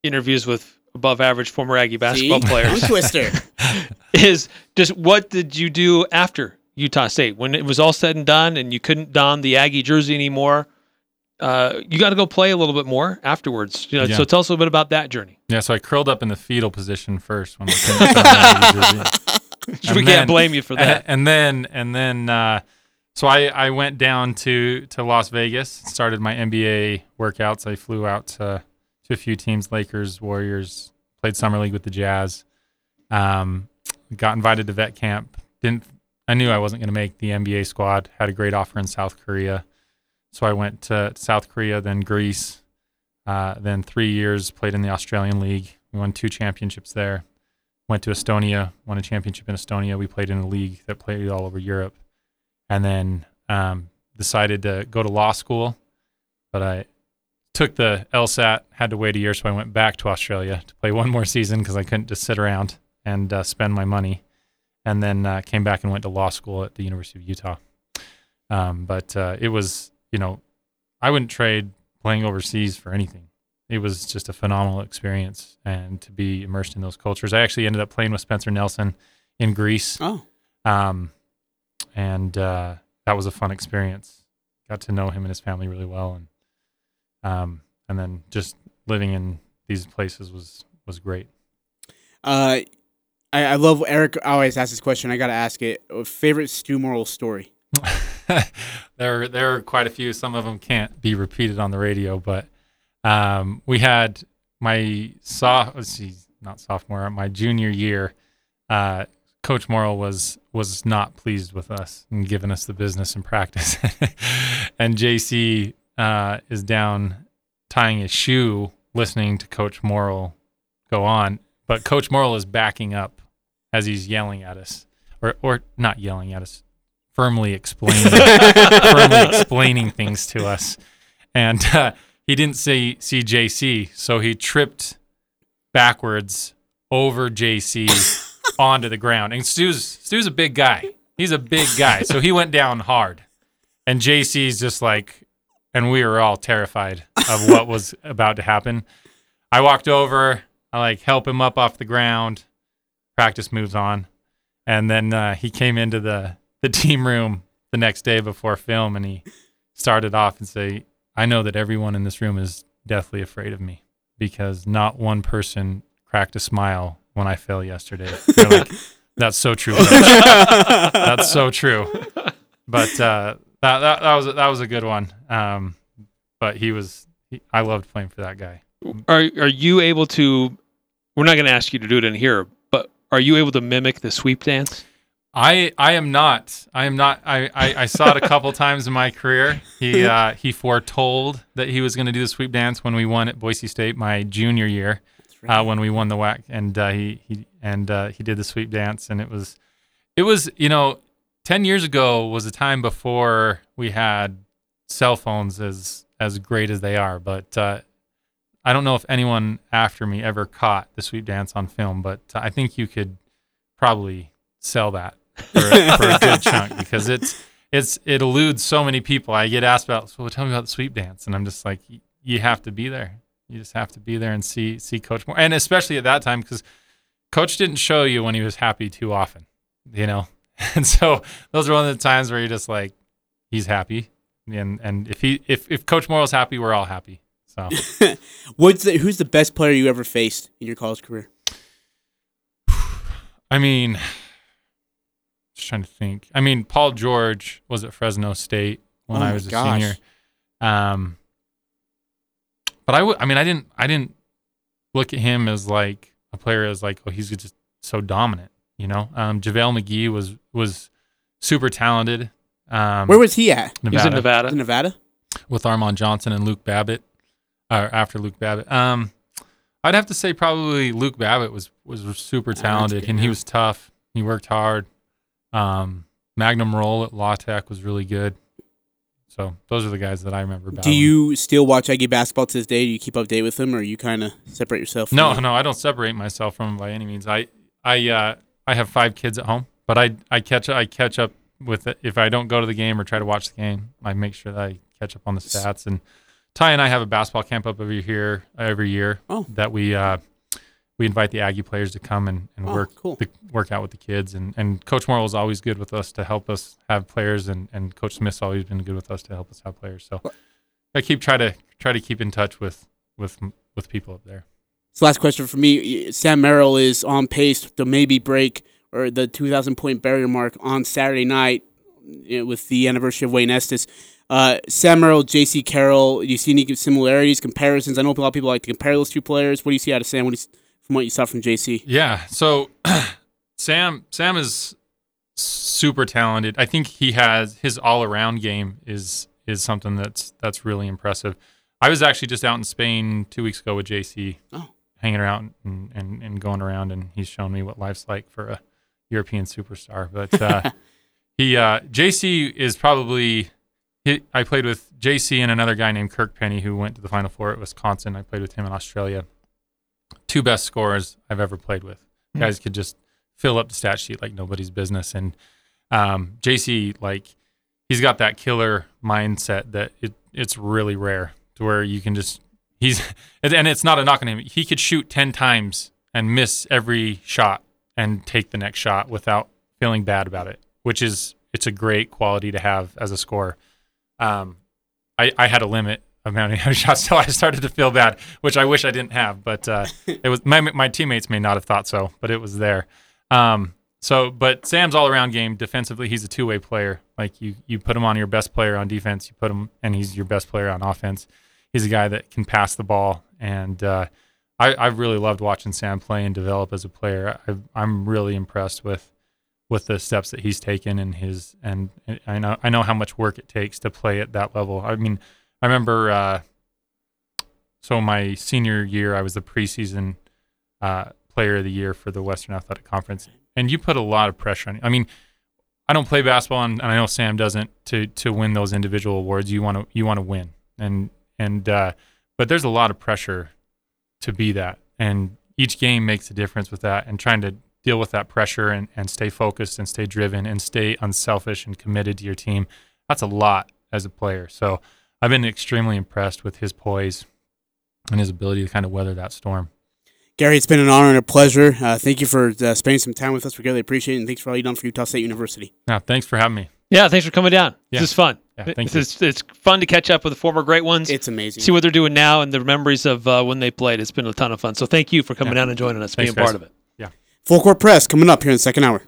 interviews with above average former Aggie basketball See? [LAUGHS] players twister. [LAUGHS] is just what did you do after Utah State when it was all said and done and you couldn't don the Aggie jersey anymore? Uh, you got to go play a little bit more afterwards. You know, Yeah. So tell us a little bit about that journey. Yeah, so I curled up in the fetal position first when I couldn't [LAUGHS] put on the jersey. [LAUGHS] we And can't blame you for that. [LAUGHS] And then and then uh, so I, I went down to to Las Vegas, started my NBA workouts. I flew out to to a few teams, Lakers, Warriors, played summer league with the Jazz. Um, got invited to vet camp. Didn't I knew I wasn't going to make the NBA squad. Had a great offer in South Korea, so I went to South Korea, then Greece, uh, then three years played in the Australian League. We won two championships there. Went to Estonia, won a championship in Estonia. We played in a league that played all over Europe, and then um, decided to go to law school. But I took the LSAT, had to wait a year, so I went back to Australia to play one more season because I couldn't just sit around and uh, spend my money. And then uh, came back and went to law school at the University of Utah. Um, but uh, it was, you know, I wouldn't trade playing overseas for anything. It was just a phenomenal experience, and to be immersed in those cultures. I actually ended up playing with Spencer Nelson in Greece, Oh, um, and uh, that was a fun experience. Got to know him and his family really well, and um, and then just living in these places was was great. uh, I, I love Eric. always asks this question. I gotta ask it. Uh, Favorite Stu Morrill story? [LAUGHS] there there are quite a few. Some of them can't be repeated on the radio, but um, we had my soft, let's see, not sophomore, my junior year. Uh, Coach Morrill was was not pleased with us and giving us the business in practice, [LAUGHS] and Jaycee uh, is down tying his shoe, listening to Coach Morrill go on, but Coach Morrill is backing up as he's yelling at us, or or not yelling at us, firmly explaining [LAUGHS] firmly explaining things to us, and uh, he didn't see see Jaycee, so he tripped backwards over Jaycee [LAUGHS] onto the ground. And Stu's Stu's a big guy. He's a big guy, so he went down hard. And Jaycee's just like, and we were all terrified of what was about to happen. I walked over, I like help him up off the ground. Practice moves on, and then uh, he came into the the [LAUGHS] team room the next day before film, and he started off and say, "I know that everyone in this room is deathly afraid of me because not one person cracked a smile when I fell yesterday." [LAUGHS] Like, That's so true. [LAUGHS] That's so true. But uh, that, that that was that was a good one. Um, but he was he, I loved playing for that guy. Are are you able to? We're not going to ask you to do it in here, but are you able to mimic the sweep dance? I I am not. I am not. I, I, I saw it a couple [LAUGHS] times in my career. He uh, he foretold that he was going to do the sweep dance when we won at Boise State my junior year, uh, when we won the WAC, and uh, he he and uh, he did the sweep dance, and it was it was you know ten years ago was a time before we had cell phones as as great as they are, but uh, I don't know if anyone after me ever caught the sweep dance on film, but uh, I think you could probably sell that for, for a good chunk because it's it's it eludes so many people. I get asked about, so tell me about the sweep dance, and I'm just like, you have to be there. You just have to be there and see see Coach Moore, and especially at that time because Coach didn't show you when he was happy too often, you know. [LAUGHS] And so those are one of the times where you're just like, he's happy, and and if he if if Coach Morrill's happy, we're all happy. So [LAUGHS] What's the, who's the best player you ever faced in your college career? I mean, just trying to think. I mean, Paul George was at Fresno State when Oh I was a gosh. senior. Um, but I would. I mean, I didn't. I didn't look at him as like a player as like, oh, he's just so dominant. You know, um, JaVale McGee was was super talented. Um, Where was he at? He's in Nevada. In Nevada? with Armon Johnson and Luke Babbitt, or after Luke Babbitt. Um, I'd have to say probably Luke Babbitt was was super talented good, and he was tough. He worked hard. Um, Magnum Rolle at La Tech was really good. So those are the guys that I remember. Do you still watch Aggie basketball to this day? Do you keep up date with them, or you kind of separate yourself? from No, them? no, I don't separate myself from them by any means. I, I, uh, I have five kids at home, but I, I catch, I catch up with it. If I don't go to the game or try to watch the game, I make sure that I catch up on the stats. And Tai and I have a basketball camp up every here every year Oh. that we, uh, we invite the Aggie players to come and, and Oh, work cool. the, work out with the kids. And, and Coach Morrill is always good with us to help us have players, and, and Coach Smith's always been good with us to help us have players. So I keep try to try to keep in touch with with with people up there. So last question for me: Sam Merrill is on pace to maybe break or the 2,000 point barrier mark on Saturday night you know, with the anniversary of Wayne Estes. Uh, Sam Merrill, Jaycee Carroll. Do you see any similarities, comparisons? I know a lot of people like to compare those two players. What do you see out of Sam? What do you, from what you saw from Jaycee? Yeah. So [CLEARS THROAT] Sam Sam is super talented. I think he has his all around game is is something that's that's really impressive. I was actually just out in Spain two weeks ago with Jaycee, Oh. hanging around and, and, and going around, and he's shown me what life's like for a European superstar. But uh, [LAUGHS] he uh, Jaycee is probably he, I played with Jaycee and another guy named Kirk Penney who went to the Final Four at Wisconsin. I played with him in Australia. Two best scorers I've ever played with. Guys could just fill up the stat sheet like nobody's business. And um, Jaycee, like, he's got that killer mindset that it, it's really rare to where you can just he's and [LAUGHS] and it's not a knock on him. He could shoot ten times and miss every shot and take the next shot without feeling bad about it, which is it's a great quality to have as a scorer. Um, I, I had a limit of how many [LAUGHS] shots, so I started to feel bad, which I wish I didn't have. But uh, [LAUGHS] it was my my teammates may not have thought so, but it was there. Um, so, but Sam's all around game defensively, he's a two way player. Like you, you put him on your best player on defense, you put him, and he's your best player on offense. He's a guy that can pass the ball, and uh, I, I've really loved watching Sam play and develop as a player. I, I'm really impressed with with the steps that he's taken and his and I know I know how much work it takes to play at that level. I mean, I remember uh, so my senior year I was the preseason uh, player of the year for the Western Athletic Conference, and you put a lot of pressure on. I mean, I don't play basketball, and, and I know Sam doesn't. To to win those individual awards, you want to you want to win, and and uh, but there's a lot of pressure to be that, and each game makes a difference with that, and trying to deal with that pressure and, and stay focused and stay driven and stay unselfish and committed to your team. That's a lot as a player. So I've been extremely impressed with his poise and his ability to kind of weather that storm. Gary, it's been an honor and a pleasure. Uh, thank you for uh, spending some time with us. We greatly appreciate it, and thanks for all you've done for Utah State University. Now, thanks for having me. Yeah, thanks for coming down. Yeah. This is fun. Yeah, thank it's, it's fun to catch up with the former great ones. It's amazing. see what they're doing now and the memories of uh, when they played. It's been a ton of fun. So thank you for coming Yeah. down and joining us, Thanks, being part of it. Full court press coming up here in the second hour.